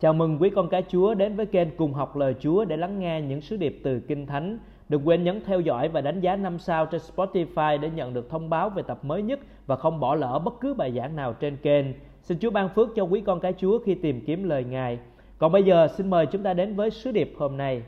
Chào mừng quý con cái Chúa đến với kênh Cùng học lời Chúa để lắng nghe những sứ điệp từ Kinh Thánh. Đừng quên nhấn theo dõi và đánh giá 5 sao trên Spotify để nhận được thông báo về tập mới nhất và không bỏ lỡ bất cứ bài giảng nào trên kênh. Xin Chúa ban phước cho quý con cái Chúa khi tìm kiếm lời Ngài. Còn bây giờ xin mời chúng ta đến với sứ điệp hôm nay.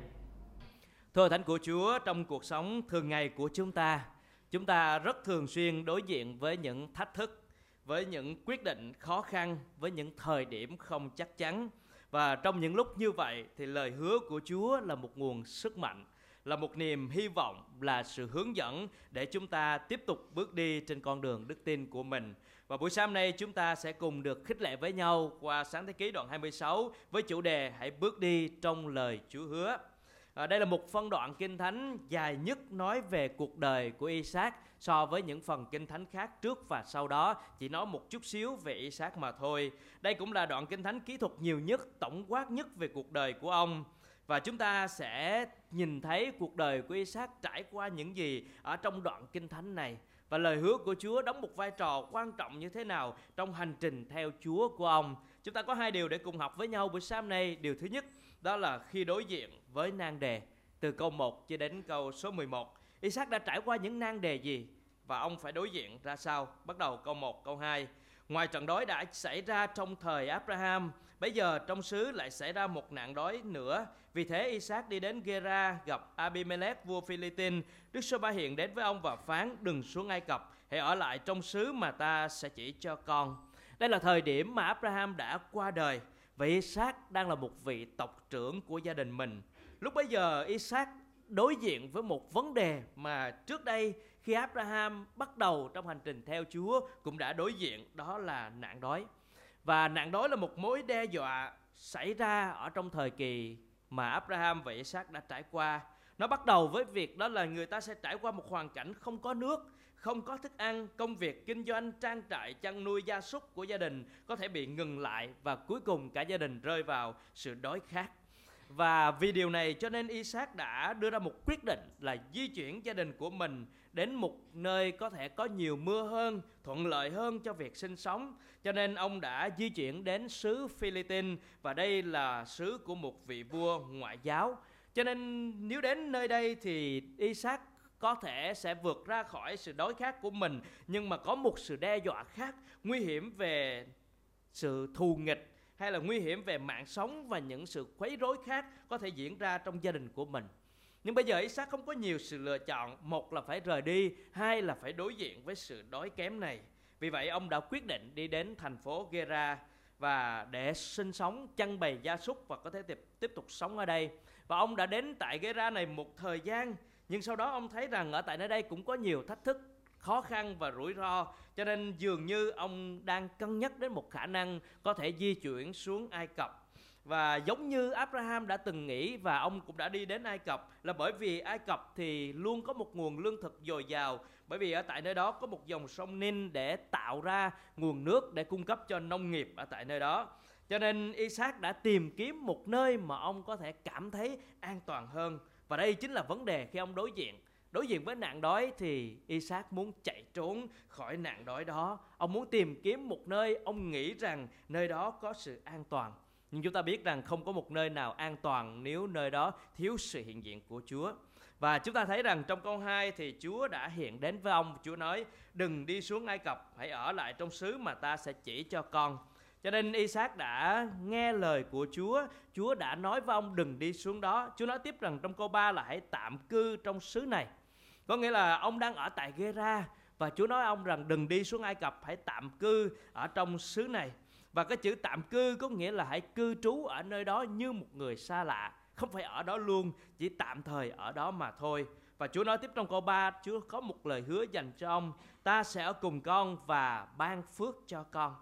Thưa Thánh của Chúa, trong cuộc sống thường ngày của chúng ta, chúng ta rất thường xuyên đối diện với những thách thức, với những quyết định khó khăn, với những thời điểm không chắc chắn. Và trong những lúc như vậy thì lời hứa của Chúa là một nguồn sức mạnh, là một niềm hy vọng, là sự hướng dẫn để chúng ta tiếp tục bước đi trên con đường đức tin của mình. Và buổi sáng nay chúng ta sẽ cùng được khích lệ với nhau qua sáng thế ký đoạn 26 với chủ đề hãy bước đi trong lời Chúa hứa. À, đây là một phân đoạn kinh thánh dài nhất nói về cuộc đời của Isaac so với những phần kinh thánh khác trước và sau đó chỉ nói một chút xíu về Isaac mà thôi. Đây cũng là đoạn kinh thánh kỹ thuật nhiều nhất, tổng quát nhất về cuộc đời của ông. Và chúng ta sẽ nhìn thấy cuộc đời của Isaac trải qua những gì ở trong đoạn kinh thánh này và lời hứa của Chúa đóng một vai trò quan trọng như thế nào trong hành trình theo Chúa của ông. Chúng ta có hai điều để cùng học với nhau buổi sáng nay. Điều thứ nhất đó là khi đối diện với nan đề từ câu 1 cho đến câu số 11. Isaac đã trải qua những nan đề gì và ông phải đối diện ra sao? Bắt đầu câu 1, câu 2. Ngoài trận đói đã xảy ra trong thời Abraham, bây giờ trong xứ lại xảy ra một nạn đói nữa. Vì thế Isaac đi đến Gera gặp Abimelech vua Philippines. Đức Sô Ba hiện đến với ông và phán đừng xuống Ai Cập, hãy ở lại trong xứ mà ta sẽ chỉ cho con. Đây là thời điểm mà Abraham đã qua đời và Isaac đang là một vị tộc trưởng của gia đình mình. Lúc bấy giờ Isaac đối diện với một vấn đề mà trước đây khi Abraham bắt đầu trong hành trình theo Chúa cũng đã đối diện đó là nạn đói. Và nạn đói là một mối đe dọa xảy ra ở trong thời kỳ mà Abraham và Isaac đã trải qua. Nó bắt đầu với việc đó là người ta sẽ trải qua một hoàn cảnh không có nước, không có thức ăn, công việc kinh doanh, trang trại, chăn nuôi gia súc của gia đình có thể bị ngừng lại và cuối cùng cả gia đình rơi vào sự đói khát. Và vì điều này cho nên Isaac đã đưa ra một quyết định là di chuyển gia đình của mình đến một nơi có thể có nhiều mưa hơn, thuận lợi hơn cho việc sinh sống. Cho nên ông đã di chuyển đến xứ Philippines và đây là xứ của một vị vua ngoại giáo. Cho nên nếu đến nơi đây thì Isaac có thể sẽ vượt ra khỏi sự đói khát của mình nhưng mà có một sự đe dọa khác nguy hiểm về sự thù nghịch hay là nguy hiểm về mạng sống và những sự quấy rối khác có thể diễn ra trong gia đình của mình. Nhưng bây giờ Isaac không có nhiều sự lựa chọn một là phải rời đi hai là phải đối diện với sự đói kém này. Vì vậy ông đã quyết định đi đến thành phố Gera và để sinh sống chăn bày gia súc và có thể tiếp, tiếp tục sống ở đây. Và ông đã đến tại Gera này một thời gian nhưng sau đó ông thấy rằng ở tại nơi đây cũng có nhiều thách thức khó khăn và rủi ro cho nên dường như ông đang cân nhắc đến một khả năng có thể di chuyển xuống Ai Cập và giống như Abraham đã từng nghĩ và ông cũng đã đi đến Ai Cập, là bởi vì Ai Cập thì luôn có một nguồn lương thực dồi dào bởi vì ở tại nơi đó có một dòng sông Ninh để tạo ra nguồn nước để cung cấp cho nông nghiệp ở tại nơi đó. Cho nên Isaac đã tìm kiếm một nơi mà ông có thể cảm thấy an toàn hơn. Và đây chính là vấn đề khi ông đối diện. Đối diện với nạn đói thì Isaac muốn chạy trốn khỏi nạn đói đó. Ông muốn tìm kiếm một nơi ông nghĩ rằng nơi đó có sự an toàn. Nhưng chúng ta biết rằng không có một nơi nào an toàn nếu nơi đó thiếu sự hiện diện của Chúa. Và chúng ta thấy rằng trong câu 2 thì Chúa đã hiện đến với ông. Chúa nói đừng đi xuống Ai Cập, hãy ở lại trong xứ mà ta sẽ chỉ cho con. Cho nên Isaac đã nghe lời của Chúa, Chúa đã nói với ông đừng đi xuống đó. Chúa nói tiếp rằng trong câu 3 là hãy tạm cư trong xứ này. Có nghĩa là ông đang ở tại Gera và Chúa nói ông rằng đừng đi xuống Ai Cập, hãy tạm cư ở trong xứ này. Và cái chữ tạm cư có nghĩa là hãy cư trú ở nơi đó như một người xa lạ, không phải ở đó luôn, chỉ tạm thời ở đó mà thôi. Và Chúa nói tiếp trong câu 3, Chúa có một lời hứa dành cho ông, ta sẽ ở cùng con và ban phước cho con.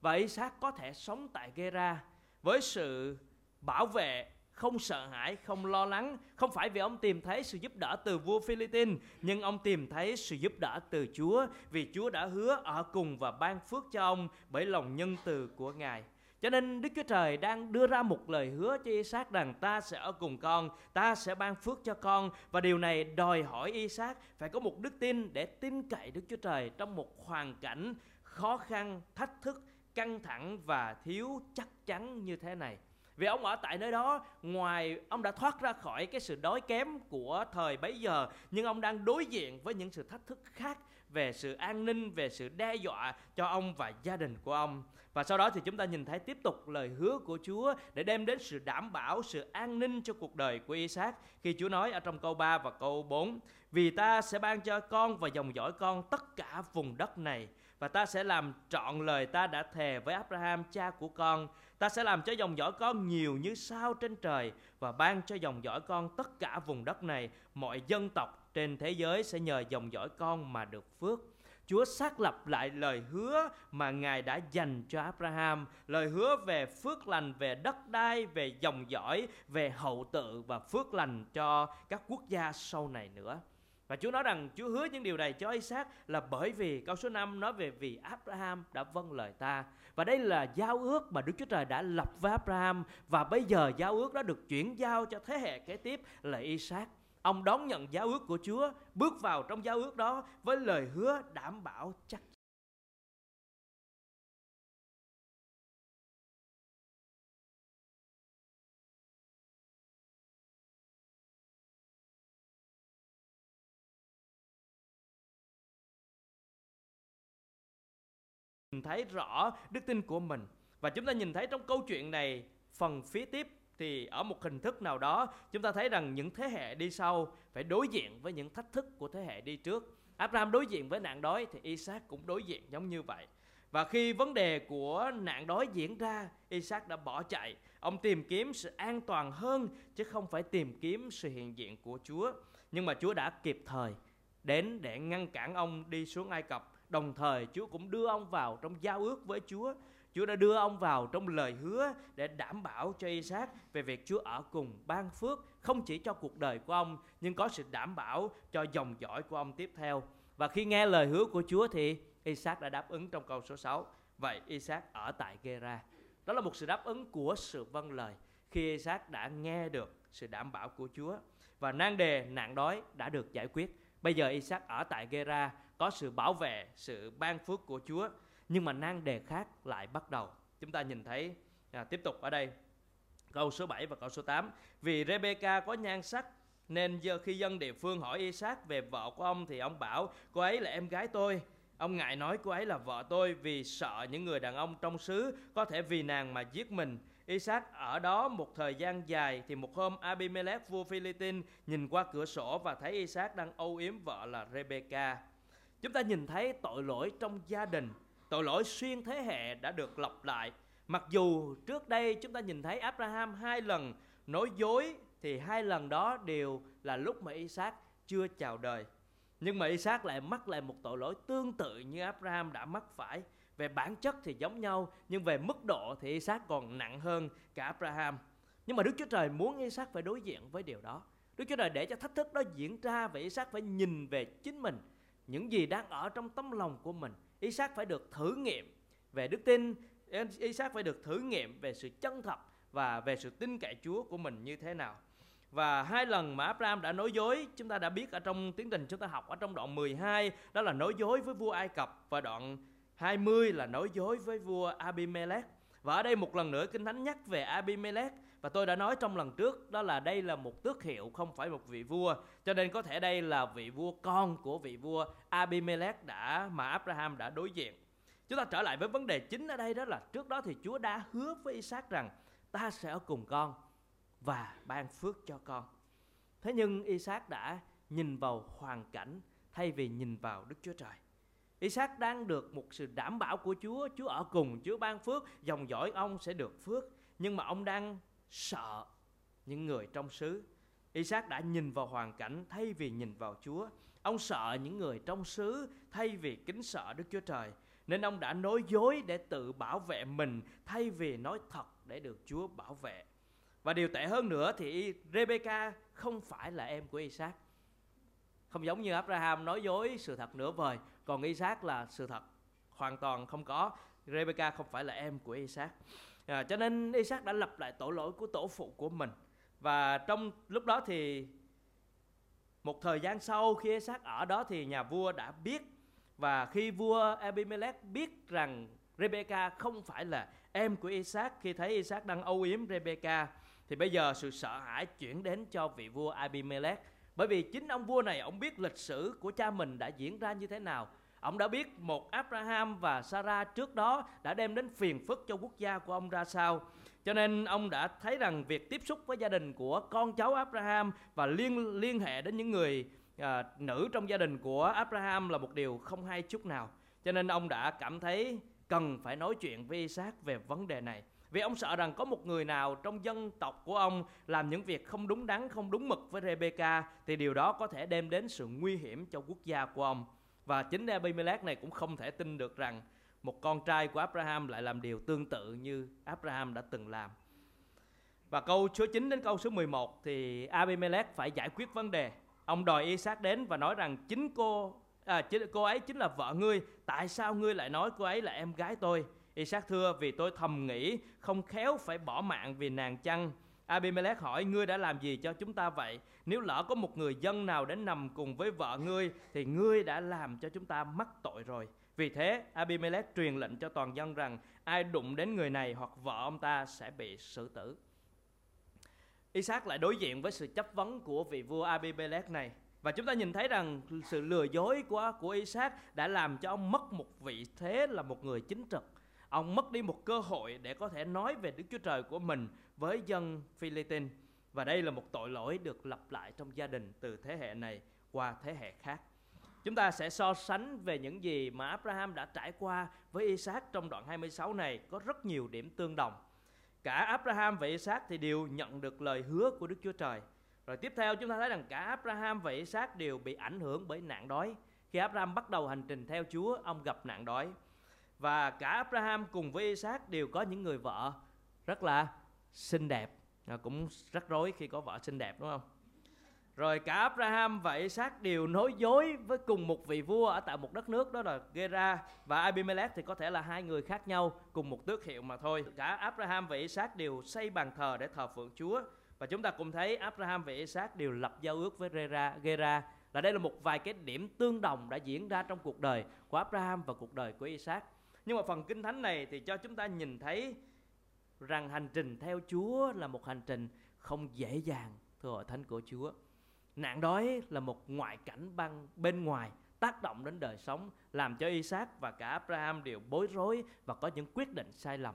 Và Isaac có thể sống tại Gera với sự bảo vệ không sợ hãi, không lo lắng, không phải vì ông tìm thấy sự giúp đỡ từ vua Philippines, nhưng ông tìm thấy sự giúp đỡ từ Chúa vì Chúa đã hứa ở cùng và ban phước cho ông bởi lòng nhân từ của Ngài. Cho nên Đức Chúa Trời đang đưa ra một lời hứa cho Isaac rằng ta sẽ ở cùng con, ta sẽ ban phước cho con và điều này đòi hỏi Isaac phải có một đức tin để tin cậy Đức Chúa Trời trong một hoàn cảnh khó khăn, thách thức, căng thẳng và thiếu chắc chắn như thế này vì ông ở tại nơi đó ngoài ông đã thoát ra khỏi cái sự đói kém của thời bấy giờ nhưng ông đang đối diện với những sự thách thức khác về sự an ninh về sự đe dọa cho ông và gia đình của ông. Và sau đó thì chúng ta nhìn thấy tiếp tục lời hứa của Chúa để đem đến sự đảm bảo, sự an ninh cho cuộc đời của Isaac. Khi Chúa nói ở trong câu 3 và câu 4 Vì ta sẽ ban cho con và dòng dõi con tất cả vùng đất này và ta sẽ làm trọn lời ta đã thề với Abraham cha của con. Ta sẽ làm cho dòng dõi con nhiều như sao trên trời và ban cho dòng dõi con tất cả vùng đất này. Mọi dân tộc trên thế giới sẽ nhờ dòng dõi con mà được phước. Chúa xác lập lại lời hứa mà Ngài đã dành cho Abraham, lời hứa về phước lành, về đất đai, về dòng dõi, về hậu tự và phước lành cho các quốc gia sau này nữa. Và Chúa nói rằng Chúa hứa những điều này cho Isaac là bởi vì câu số 5 nói về vì Abraham đã vâng lời ta. Và đây là giao ước mà Đức Chúa Trời đã lập với Abraham và bây giờ giao ước đó được chuyển giao cho thế hệ kế tiếp là Isaac. Ông đón nhận giao ước của Chúa, bước vào trong giao ước đó với lời hứa đảm bảo chắc thấy rõ đức tin của mình. Và chúng ta nhìn thấy trong câu chuyện này, phần phía tiếp thì ở một hình thức nào đó, chúng ta thấy rằng những thế hệ đi sau phải đối diện với những thách thức của thế hệ đi trước. Abraham đối diện với nạn đói thì Isaac cũng đối diện giống như vậy. Và khi vấn đề của nạn đói diễn ra, Isaac đã bỏ chạy. Ông tìm kiếm sự an toàn hơn, chứ không phải tìm kiếm sự hiện diện của Chúa. Nhưng mà Chúa đã kịp thời đến để ngăn cản ông đi xuống Ai Cập đồng thời Chúa cũng đưa ông vào trong giao ước với Chúa Chúa đã đưa ông vào trong lời hứa để đảm bảo cho Isaac về việc Chúa ở cùng ban phước, không chỉ cho cuộc đời của ông, nhưng có sự đảm bảo cho dòng dõi của ông tiếp theo. Và khi nghe lời hứa của Chúa thì Isaac đã đáp ứng trong câu số 6. Vậy Isaac ở tại Gera. Đó là một sự đáp ứng của sự vâng lời khi Isaac đã nghe được sự đảm bảo của Chúa và nan đề, nạn đói đã được giải quyết. Bây giờ Isaac ở tại Gera có sự bảo vệ, sự ban phước của Chúa nhưng mà nan đề khác lại bắt đầu. Chúng ta nhìn thấy à, tiếp tục ở đây. Câu số 7 và câu số 8 vì Rebecca có nhan sắc nên giờ khi dân địa phương hỏi Isaac về vợ của ông thì ông bảo cô ấy là em gái tôi. Ông ngại nói cô ấy là vợ tôi vì sợ những người đàn ông trong xứ có thể vì nàng mà giết mình. Isaac, ở đó một thời gian dài thì một hôm Abimelech vua Philippines nhìn qua cửa sổ và thấy Isaac đang âu yếm vợ là Rebecca. Chúng ta nhìn thấy tội lỗi trong gia đình, tội lỗi xuyên thế hệ đã được lặp lại. Mặc dù trước đây chúng ta nhìn thấy Abraham hai lần nói dối, thì hai lần đó đều là lúc mà Isaac chưa chào đời. Nhưng mà Isaac lại mắc lại một tội lỗi tương tự như Abraham đã mắc phải về bản chất thì giống nhau, nhưng về mức độ thì Isaac còn nặng hơn cả Abraham. Nhưng mà Đức Chúa Trời muốn Isaac phải đối diện với điều đó. Đức Chúa Trời để cho thách thức đó diễn ra và Isaac phải nhìn về chính mình, những gì đang ở trong tấm lòng của mình. Isaac phải được thử nghiệm về đức tin, Isaac phải được thử nghiệm về sự chân thật và về sự tin cậy Chúa của mình như thế nào. Và hai lần mà Abraham đã nói dối, chúng ta đã biết ở trong tiến trình chúng ta học ở trong đoạn 12 đó là nói dối với vua Ai Cập và đoạn 20 là nói dối với vua Abimelech và ở đây một lần nữa Kinh Thánh nhắc về Abimelech và tôi đã nói trong lần trước đó là đây là một tước hiệu, không phải một vị vua cho nên có thể đây là vị vua con của vị vua Abimelech đã, mà Abraham đã đối diện. Chúng ta trở lại với vấn đề chính ở đây đó là trước đó thì Chúa đã hứa với Isaac rằng ta sẽ ở cùng con và ban phước cho con. Thế nhưng Isaac đã nhìn vào hoàn cảnh thay vì nhìn vào Đức Chúa Trời. Isaac đang được một sự đảm bảo của Chúa, Chúa ở cùng, Chúa ban phước, dòng dõi ông sẽ được phước. Nhưng mà ông đang sợ những người trong xứ. Isaac đã nhìn vào hoàn cảnh thay vì nhìn vào Chúa. Ông sợ những người trong xứ thay vì kính sợ Đức Chúa Trời. Nên ông đã nói dối để tự bảo vệ mình thay vì nói thật để được Chúa bảo vệ. Và điều tệ hơn nữa thì Rebecca không phải là em của Isaac. Không giống như Abraham nói dối sự thật nửa vời, còn Isaac là sự thật hoàn toàn không có. Rebecca không phải là em của Isaac. À, cho nên Isaac đã lập lại tội lỗi của tổ phụ của mình. Và trong lúc đó thì một thời gian sau khi Isaac ở đó thì nhà vua đã biết và khi vua Abimelech biết rằng Rebecca không phải là em của Isaac khi thấy Isaac đang âu yếm Rebecca thì bây giờ sự sợ hãi chuyển đến cho vị vua Abimelech bởi vì chính ông vua này ông biết lịch sử của cha mình đã diễn ra như thế nào. Ông đã biết một Abraham và Sarah trước đó đã đem đến phiền phức cho quốc gia của ông ra sao. Cho nên ông đã thấy rằng việc tiếp xúc với gia đình của con cháu Abraham và liên liên hệ đến những người à, nữ trong gia đình của Abraham là một điều không hay chút nào. Cho nên ông đã cảm thấy cần phải nói chuyện với Isaac về vấn đề này vì ông sợ rằng có một người nào trong dân tộc của ông làm những việc không đúng đắn, không đúng mực với Rebecca thì điều đó có thể đem đến sự nguy hiểm cho quốc gia của ông. Và chính Abimelech này cũng không thể tin được rằng một con trai của Abraham lại làm điều tương tự như Abraham đã từng làm. Và câu số 9 đến câu số 11 thì Abimelech phải giải quyết vấn đề. Ông đòi Isaac đến và nói rằng chính cô à, chính, cô ấy chính là vợ ngươi, tại sao ngươi lại nói cô ấy là em gái tôi? Isaac thưa, vì tôi thầm nghĩ không khéo phải bỏ mạng vì nàng chăng? Abimelech hỏi, ngươi đã làm gì cho chúng ta vậy? Nếu lỡ có một người dân nào đến nằm cùng với vợ ngươi, Thì ngươi đã làm cho chúng ta mắc tội rồi. Vì thế, Abimelech truyền lệnh cho toàn dân rằng, Ai đụng đến người này hoặc vợ ông ta sẽ bị xử tử. Isaac lại đối diện với sự chấp vấn của vị vua Abimelech này. Và chúng ta nhìn thấy rằng sự lừa dối của của Isaac đã làm cho ông mất một vị thế là một người chính trực ông mất đi một cơ hội để có thể nói về Đức Chúa Trời của mình với dân Philippines. Và đây là một tội lỗi được lặp lại trong gia đình từ thế hệ này qua thế hệ khác. Chúng ta sẽ so sánh về những gì mà Abraham đã trải qua với Isaac trong đoạn 26 này có rất nhiều điểm tương đồng. Cả Abraham và Isaac thì đều nhận được lời hứa của Đức Chúa Trời. Rồi tiếp theo chúng ta thấy rằng cả Abraham và Isaac đều bị ảnh hưởng bởi nạn đói. Khi Abraham bắt đầu hành trình theo Chúa, ông gặp nạn đói và cả Abraham cùng với Isaac đều có những người vợ rất là xinh đẹp à, cũng rất rối khi có vợ xinh đẹp đúng không rồi cả Abraham và Isaac đều nói dối với cùng một vị vua ở tại một đất nước đó là Gera và Abimelech thì có thể là hai người khác nhau cùng một tước hiệu mà thôi. Cả Abraham và Isaac đều xây bàn thờ để thờ phượng Chúa. Và chúng ta cùng thấy Abraham và Isaac đều lập giao ước với Gera, Gera là đây là một vài cái điểm tương đồng đã diễn ra trong cuộc đời của Abraham và cuộc đời của Isaac. Nhưng mà phần kinh thánh này thì cho chúng ta nhìn thấy rằng hành trình theo Chúa là một hành trình không dễ dàng thưa hội thánh của Chúa. Nạn đói là một ngoại cảnh băng bên ngoài tác động đến đời sống làm cho Isaac và cả Abraham đều bối rối và có những quyết định sai lầm.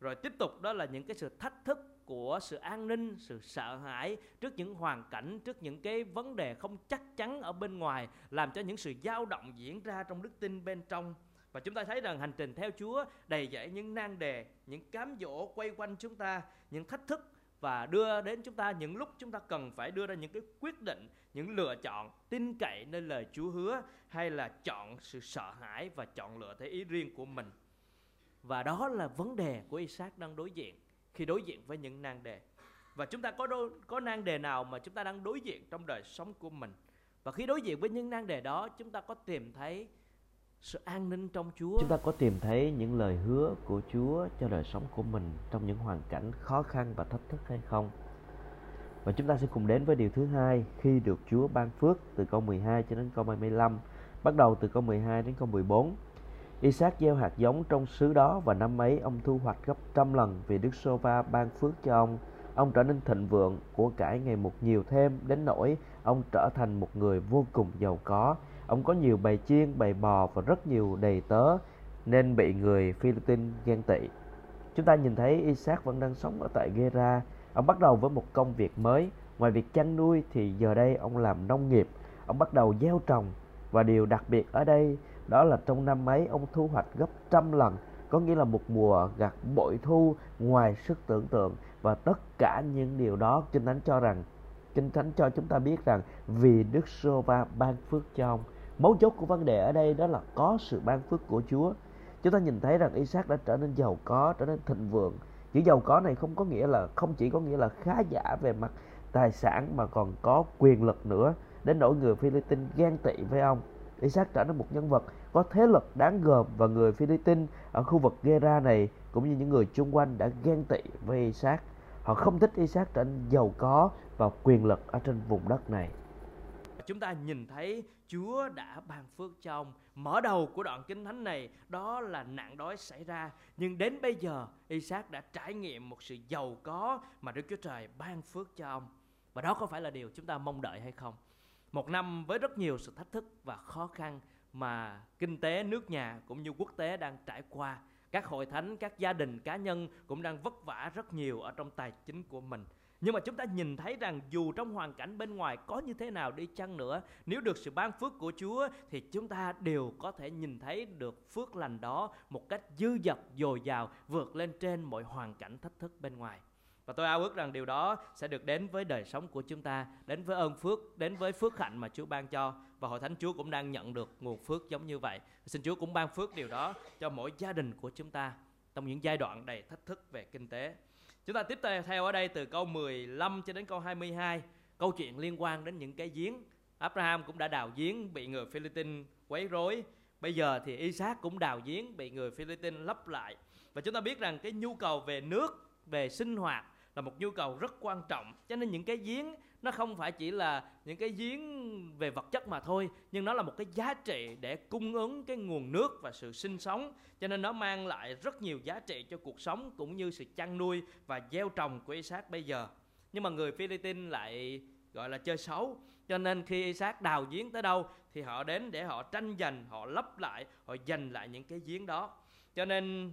Rồi tiếp tục đó là những cái sự thách thức của sự an ninh, sự sợ hãi trước những hoàn cảnh, trước những cái vấn đề không chắc chắn ở bên ngoài làm cho những sự dao động diễn ra trong đức tin bên trong và chúng ta thấy rằng hành trình theo Chúa đầy dẫy những nan đề, những cám dỗ quay quanh chúng ta, những thách thức và đưa đến chúng ta những lúc chúng ta cần phải đưa ra những cái quyết định, những lựa chọn tin cậy nơi lời Chúa hứa hay là chọn sự sợ hãi và chọn lựa theo ý riêng của mình. Và đó là vấn đề của Isaac đang đối diện khi đối diện với những nan đề. Và chúng ta có đôi, có nan đề nào mà chúng ta đang đối diện trong đời sống của mình. Và khi đối diện với những nan đề đó, chúng ta có tìm thấy sự an ninh trong Chúa. Chúng ta có tìm thấy những lời hứa của Chúa cho đời sống của mình trong những hoàn cảnh khó khăn và thách thức hay không? Và chúng ta sẽ cùng đến với điều thứ hai khi được Chúa ban phước từ câu 12 cho đến câu 25, bắt đầu từ câu 12 đến câu 14. Isaac gieo hạt giống trong xứ đó và năm ấy ông thu hoạch gấp trăm lần vì Đức Sô-va ban phước cho ông. Ông trở nên thịnh vượng, của cải ngày một nhiều thêm đến nỗi ông trở thành một người vô cùng giàu có Ông có nhiều bầy chiên, bầy bò và rất nhiều đầy tớ nên bị người Philippines ghen tị. Chúng ta nhìn thấy Isaac vẫn đang sống ở tại Gera. Ông bắt đầu với một công việc mới. Ngoài việc chăn nuôi thì giờ đây ông làm nông nghiệp. Ông bắt đầu gieo trồng và điều đặc biệt ở đây đó là trong năm ấy ông thu hoạch gấp trăm lần có nghĩa là một mùa gặt bội thu ngoài sức tưởng tượng và tất cả những điều đó kinh thánh cho rằng kinh thánh cho chúng ta biết rằng vì đức sô va ban phước cho ông mấu chốt của vấn đề ở đây đó là có sự ban phước của Chúa. Chúng ta nhìn thấy rằng Isaac đã trở nên giàu có, trở nên thịnh vượng. Chữ giàu có này không có nghĩa là, không chỉ có nghĩa là khá giả về mặt tài sản mà còn có quyền lực nữa. Đến nỗi người Philippines ghen tị với ông Isaac trở nên một nhân vật có thế lực đáng gờm và người Philippines ở khu vực Gera này cũng như những người chung quanh đã ghen tị với Isaac. Họ không thích Isaac trở nên giàu có và quyền lực ở trên vùng đất này chúng ta nhìn thấy Chúa đã ban phước cho ông. Mở đầu của đoạn kinh thánh này đó là nạn đói xảy ra, nhưng đến bây giờ Isaac đã trải nghiệm một sự giàu có mà Đức Chúa Trời ban phước cho ông. Và đó có phải là điều chúng ta mong đợi hay không? Một năm với rất nhiều sự thách thức và khó khăn mà kinh tế nước nhà cũng như quốc tế đang trải qua. Các hội thánh, các gia đình, cá nhân cũng đang vất vả rất nhiều ở trong tài chính của mình. Nhưng mà chúng ta nhìn thấy rằng dù trong hoàn cảnh bên ngoài có như thế nào đi chăng nữa, nếu được sự ban phước của Chúa thì chúng ta đều có thể nhìn thấy được phước lành đó một cách dư dật, dồi dào, vượt lên trên mọi hoàn cảnh thách thức bên ngoài. Và tôi ao ước rằng điều đó sẽ được đến với đời sống của chúng ta, đến với ơn phước, đến với phước hạnh mà Chúa ban cho. Và hội thánh Chúa cũng đang nhận được nguồn phước giống như vậy. Xin Chúa cũng ban phước điều đó cho mỗi gia đình của chúng ta trong những giai đoạn đầy thách thức về kinh tế. Chúng ta tiếp theo ở đây từ câu 15 cho đến câu 22, câu chuyện liên quan đến những cái giếng. Abraham cũng đã đào giếng bị người Philippines quấy rối. Bây giờ thì Isaac cũng đào giếng bị người Philippines lấp lại. Và chúng ta biết rằng cái nhu cầu về nước, về sinh hoạt là một nhu cầu rất quan trọng cho nên những cái giếng nó không phải chỉ là những cái giếng về vật chất mà thôi nhưng nó là một cái giá trị để cung ứng cái nguồn nước và sự sinh sống. Cho nên nó mang lại rất nhiều giá trị cho cuộc sống cũng như sự chăn nuôi và gieo trồng của Isaac bây giờ. Nhưng mà người Philippines lại gọi là chơi xấu. Cho nên khi Isaac đào giếng tới đâu thì họ đến để họ tranh giành họ lấp lại họ giành lại những cái giếng đó. Cho nên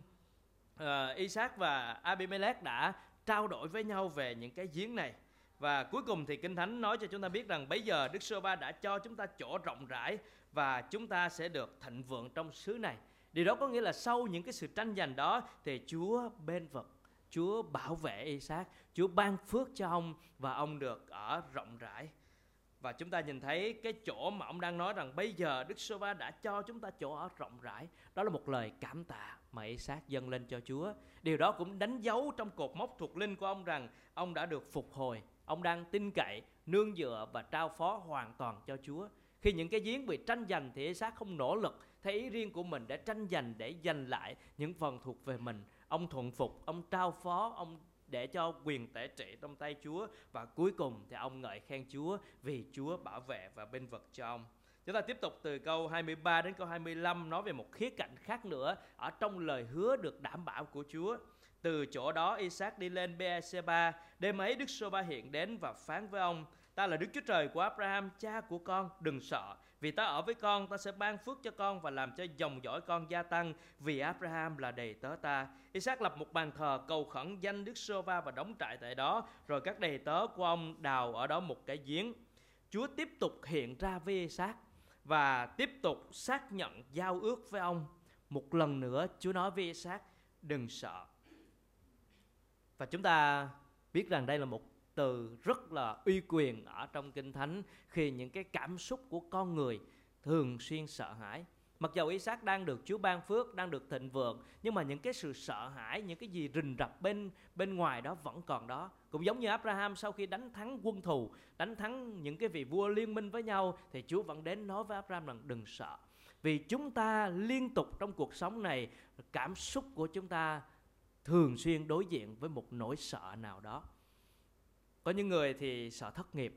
uh, Isaac và Abimelech đã trao đổi với nhau về những cái giếng này và cuối cùng thì Kinh Thánh nói cho chúng ta biết rằng bây giờ Đức Sô Ba đã cho chúng ta chỗ rộng rãi và chúng ta sẽ được thịnh vượng trong xứ này. Điều đó có nghĩa là sau những cái sự tranh giành đó thì Chúa bên vực, Chúa bảo vệ Isaac, Chúa ban phước cho ông và ông được ở rộng rãi. Và chúng ta nhìn thấy cái chỗ mà ông đang nói rằng bây giờ Đức Sô Va đã cho chúng ta chỗ ở rộng rãi. Đó là một lời cảm tạ mà Isaac dâng lên cho Chúa. Điều đó cũng đánh dấu trong cột mốc thuộc linh của ông rằng ông đã được phục hồi. Ông đang tin cậy, nương dựa và trao phó hoàn toàn cho Chúa. Khi những cái giếng bị tranh giành thì Isaac không nỗ lực theo ý riêng của mình để tranh giành, để giành lại những phần thuộc về mình. Ông thuận phục, ông trao phó, ông để cho quyền tể trị trong tay Chúa và cuối cùng thì ông ngợi khen Chúa vì Chúa bảo vệ và bên vực cho ông. Chúng ta tiếp tục từ câu 23 đến câu 25 nói về một khía cạnh khác nữa ở trong lời hứa được đảm bảo của Chúa. Từ chỗ đó Isaac đi lên Beersheba, đêm ấy Đức Sô Ba hiện đến và phán với ông, ta là Đức Chúa Trời của Abraham, cha của con, đừng sợ, vì ta ở với con, ta sẽ ban phước cho con và làm cho dòng dõi con gia tăng, vì Abraham là đầy tớ ta. Isaac lập một bàn thờ cầu khẩn danh Đức Sô Va và đóng trại tại đó, rồi các đầy tớ của ông đào ở đó một cái giếng. Chúa tiếp tục hiện ra với Isaac và tiếp tục xác nhận giao ước với ông. Một lần nữa Chúa nói với Isaac, đừng sợ. Và chúng ta biết rằng đây là một từ rất là uy quyền ở trong kinh thánh khi những cái cảm xúc của con người thường xuyên sợ hãi. Mặc dầu Isaac đang được Chúa ban phước, đang được thịnh vượng, nhưng mà những cái sự sợ hãi, những cái gì rình rập bên bên ngoài đó vẫn còn đó. Cũng giống như Abraham sau khi đánh thắng quân thù, đánh thắng những cái vị vua liên minh với nhau, thì Chúa vẫn đến nói với Abraham rằng, đừng sợ. Vì chúng ta liên tục trong cuộc sống này, cảm xúc của chúng ta thường xuyên đối diện với một nỗi sợ nào đó. Có những người thì sợ thất nghiệp,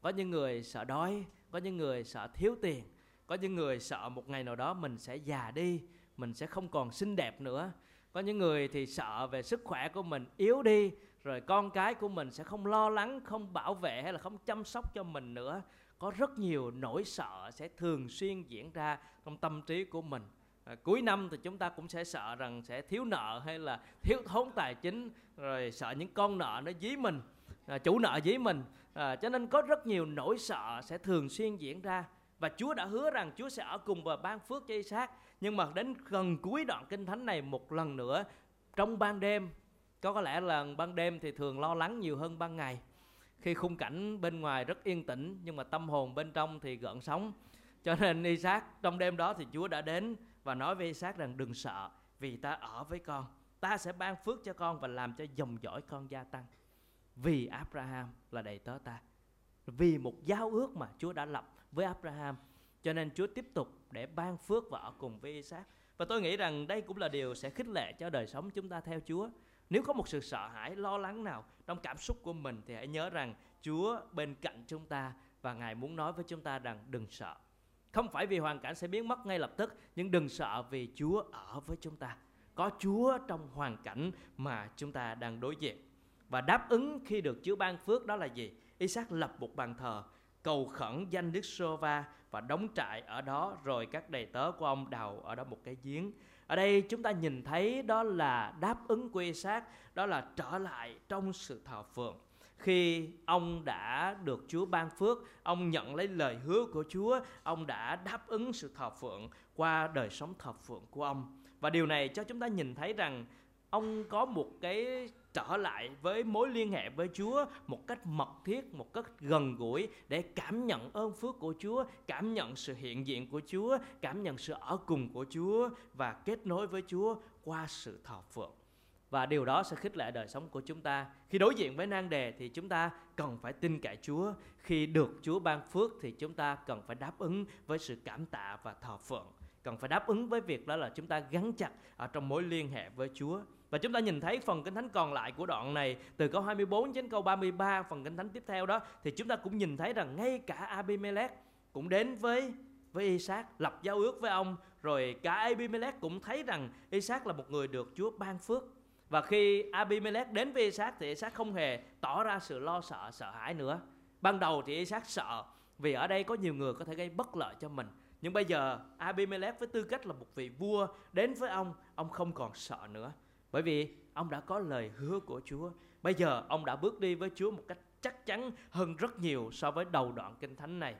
có những người sợ đói, có những người sợ thiếu tiền, có những người sợ một ngày nào đó mình sẽ già đi, mình sẽ không còn xinh đẹp nữa. Có những người thì sợ về sức khỏe của mình yếu đi, rồi con cái của mình sẽ không lo lắng, không bảo vệ hay là không chăm sóc cho mình nữa. Có rất nhiều nỗi sợ sẽ thường xuyên diễn ra trong tâm trí của mình à, cuối năm thì chúng ta cũng sẽ sợ rằng sẽ thiếu nợ hay là thiếu thốn tài chính rồi sợ những con nợ nó dí mình à, chủ nợ dí mình. À, cho nên có rất nhiều nỗi sợ sẽ thường xuyên diễn ra. Và Chúa đã hứa rằng Chúa sẽ ở cùng và ban phước cho Isaac. Nhưng mà đến gần cuối đoạn kinh thánh này một lần nữa trong ban đêm có có lẽ là ban đêm thì thường lo lắng nhiều hơn ban ngày. Khi khung cảnh bên ngoài rất yên tĩnh nhưng mà tâm hồn bên trong thì gợn sóng. Cho nên Isaac trong đêm đó thì Chúa đã đến và nói với Isaac rằng, đừng sợ, vì ta ở với con. Ta sẽ ban phước cho con và làm cho dòng dõi con gia tăng. Vì Abraham là đầy tớ ta. Vì một giao ước mà Chúa đã lập với Abraham, cho nên Chúa tiếp tục để ban phước và ở cùng với Isaac. Và tôi nghĩ rằng đây cũng là điều sẽ khích lệ cho đời sống chúng ta theo Chúa. Nếu có một sự sợ hãi, lo lắng nào trong cảm xúc của mình thì hãy nhớ rằng Chúa bên cạnh chúng ta và Ngài muốn nói với chúng ta rằng, đừng sợ. Không phải vì hoàn cảnh sẽ biến mất ngay lập tức, nhưng đừng sợ vì Chúa ở với chúng ta. Có Chúa trong hoàn cảnh mà chúng ta đang đối diện. Và đáp ứng khi được Chúa ban phước đó là gì? Isaac lập một bàn thờ, cầu khẩn danh Đức Sô-va và đóng trại ở đó rồi các đầy tớ của ông đào ở đó một cái giếng. Ở đây chúng ta nhìn thấy đó là đáp ứng của Isaac, đó là trở lại trong sự thờ phượng khi ông đã được Chúa ban phước, ông nhận lấy lời hứa của Chúa, ông đã đáp ứng sự thờ phượng qua đời sống thờ phượng của ông. Và điều này cho chúng ta nhìn thấy rằng ông có một cái trở lại với mối liên hệ với Chúa một cách mật thiết, một cách gần gũi để cảm nhận ơn phước của Chúa, cảm nhận sự hiện diện của Chúa, cảm nhận sự ở cùng của Chúa và kết nối với Chúa qua sự thờ phượng và điều đó sẽ khích lệ đời sống của chúng ta. Khi đối diện với nan đề thì chúng ta cần phải tin cậy Chúa. Khi được Chúa ban phước thì chúng ta cần phải đáp ứng với sự cảm tạ và thờ phượng. Cần phải đáp ứng với việc đó là chúng ta gắn chặt ở trong mối liên hệ với Chúa. Và chúng ta nhìn thấy phần kinh thánh còn lại của đoạn này, từ câu 24 đến câu 33 phần kinh thánh tiếp theo đó, thì chúng ta cũng nhìn thấy rằng ngay cả Abimelech cũng đến với với Isaac, lập giao ước với ông rồi cả Abimelech cũng thấy rằng Isaac là một người được Chúa ban phước và khi Abimelech đến với Isaac thì Isaac không hề tỏ ra sự lo sợ, sợ hãi nữa. Ban đầu thì Isaac sợ vì ở đây có nhiều người có thể gây bất lợi cho mình. Nhưng bây giờ Abimelech với tư cách là một vị vua đến với ông, ông không còn sợ nữa. Bởi vì ông đã có lời hứa của Chúa. Bây giờ ông đã bước đi với Chúa một cách chắc chắn hơn rất nhiều so với đầu đoạn kinh thánh này.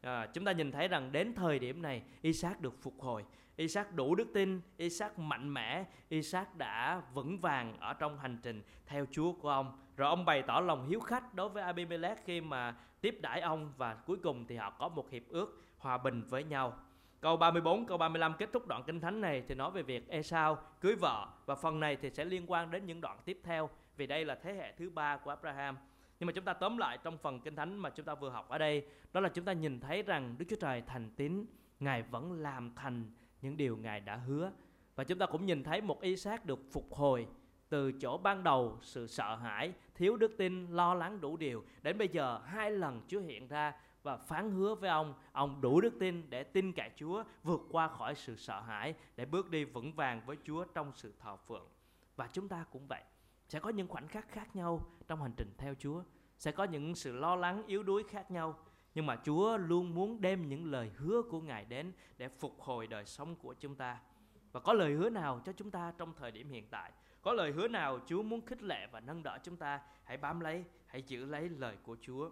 À, chúng ta nhìn thấy rằng đến thời điểm này Isaac được phục hồi Isaac đủ đức tin, Isaac mạnh mẽ, Isaac đã vững vàng ở trong hành trình theo Chúa của ông. Rồi ông bày tỏ lòng hiếu khách đối với Abimelech khi mà tiếp đãi ông và cuối cùng thì họ có một hiệp ước hòa bình với nhau. Câu 34, câu 35 kết thúc đoạn kinh thánh này thì nói về việc Esau cưới vợ và phần này thì sẽ liên quan đến những đoạn tiếp theo vì đây là thế hệ thứ ba của Abraham. Nhưng mà chúng ta tóm lại trong phần kinh thánh mà chúng ta vừa học ở đây đó là chúng ta nhìn thấy rằng Đức Chúa Trời thành tín, Ngài vẫn làm thành những điều Ngài đã hứa. Và chúng ta cũng nhìn thấy một Isaac được phục hồi từ chỗ ban đầu sự sợ hãi, thiếu đức tin, lo lắng đủ điều đến bây giờ hai lần Chúa hiện ra và phán hứa với ông, ông đủ đức tin để tin cậy Chúa, vượt qua khỏi sự sợ hãi để bước đi vững vàng với Chúa trong sự thờ phượng. Và chúng ta cũng vậy, sẽ có những khoảnh khắc khác nhau trong hành trình theo Chúa, sẽ có những sự lo lắng yếu đuối khác nhau nhưng mà Chúa luôn muốn đem những lời hứa của Ngài đến để phục hồi đời sống của chúng ta. Và có lời hứa nào cho chúng ta trong thời điểm hiện tại? Có lời hứa nào Chúa muốn khích lệ và nâng đỡ chúng ta? Hãy bám lấy, hãy giữ lấy lời của Chúa.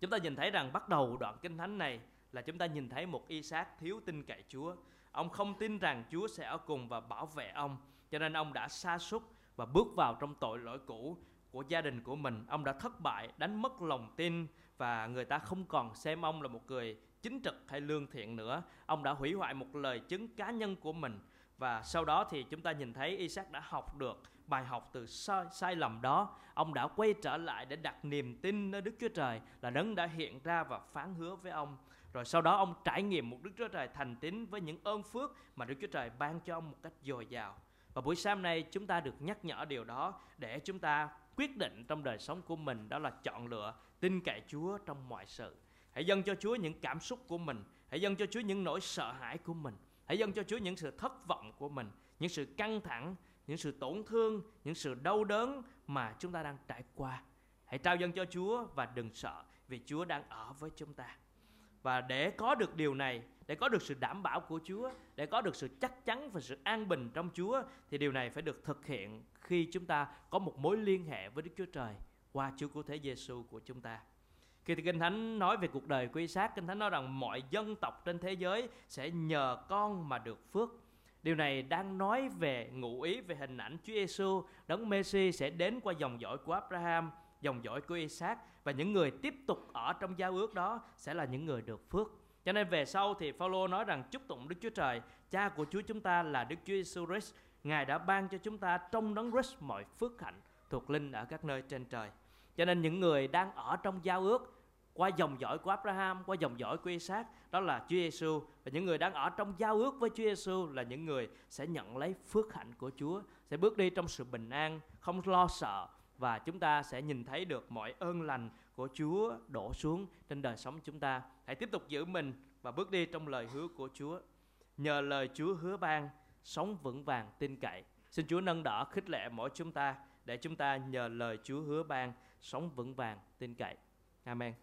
Chúng ta nhìn thấy rằng bắt đầu đoạn kinh thánh này là chúng ta nhìn thấy một Isaac thiếu tin cậy Chúa. Ông không tin rằng Chúa sẽ ở cùng và bảo vệ ông, cho nên ông đã sa sút và bước vào trong tội lỗi cũ của gia đình của mình. Ông đã thất bại, đánh mất lòng tin và người ta không còn xem ông là một người chính trực hay lương thiện nữa. Ông đã hủy hoại một lời chứng cá nhân của mình và sau đó thì chúng ta nhìn thấy Isaac đã học được bài học từ sai, sai lầm đó. Ông đã quay trở lại để đặt niềm tin nơi Đức Chúa Trời là đấng đã hiện ra và phán hứa với ông. Rồi sau đó ông trải nghiệm một Đức Chúa Trời thành tín với những ơn phước mà Đức Chúa Trời ban cho ông một cách dồi dào. Và buổi sáng nay chúng ta được nhắc nhở điều đó để chúng ta quyết định trong đời sống của mình đó là chọn lựa tin cậy Chúa trong mọi sự. Hãy dâng cho Chúa những cảm xúc của mình, hãy dâng cho Chúa những nỗi sợ hãi của mình, hãy dâng cho Chúa những sự thất vọng của mình, những sự căng thẳng, những sự tổn thương, những sự đau đớn mà chúng ta đang trải qua. Hãy trao dâng cho Chúa và đừng sợ vì Chúa đang ở với chúng ta. Và để có được điều này, để có được sự đảm bảo của Chúa, để có được sự chắc chắn và sự an bình trong Chúa thì điều này phải được thực hiện khi chúng ta có một mối liên hệ với Đức Chúa Trời qua Chúa Cứu Thế Giêsu của chúng ta. Khi thì Kinh Thánh nói về cuộc đời của Isaac, Kinh Thánh nói rằng mọi dân tộc trên thế giới sẽ nhờ con mà được phước. Điều này đang nói về ngụ ý về hình ảnh Chúa Giêsu, đấng Messi sẽ đến qua dòng dõi của Abraham, dòng dõi của Isaac và những người tiếp tục ở trong giao ước đó sẽ là những người được phước. Cho nên về sau thì Phaolô nói rằng chúc tụng Đức Chúa Trời, cha của Chúa chúng ta là Đức Chúa Giêsu Christ, Ngài đã ban cho chúng ta trong đấng Christ mọi phước hạnh thuộc linh ở các nơi trên trời. Cho nên những người đang ở trong giao ước qua dòng dõi của Abraham, qua dòng dõi của Isaac, đó là Chúa Giêsu và những người đang ở trong giao ước với Chúa Giêsu là những người sẽ nhận lấy phước hạnh của Chúa, sẽ bước đi trong sự bình an, không lo sợ và chúng ta sẽ nhìn thấy được mọi ơn lành của Chúa đổ xuống trên đời sống chúng ta. Hãy tiếp tục giữ mình và bước đi trong lời hứa của Chúa. Nhờ lời Chúa hứa ban, sống vững vàng, tin cậy. Xin Chúa nâng đỡ khích lệ mỗi chúng ta để chúng ta nhờ lời Chúa hứa ban sống vững vàng, tin cậy. Amen.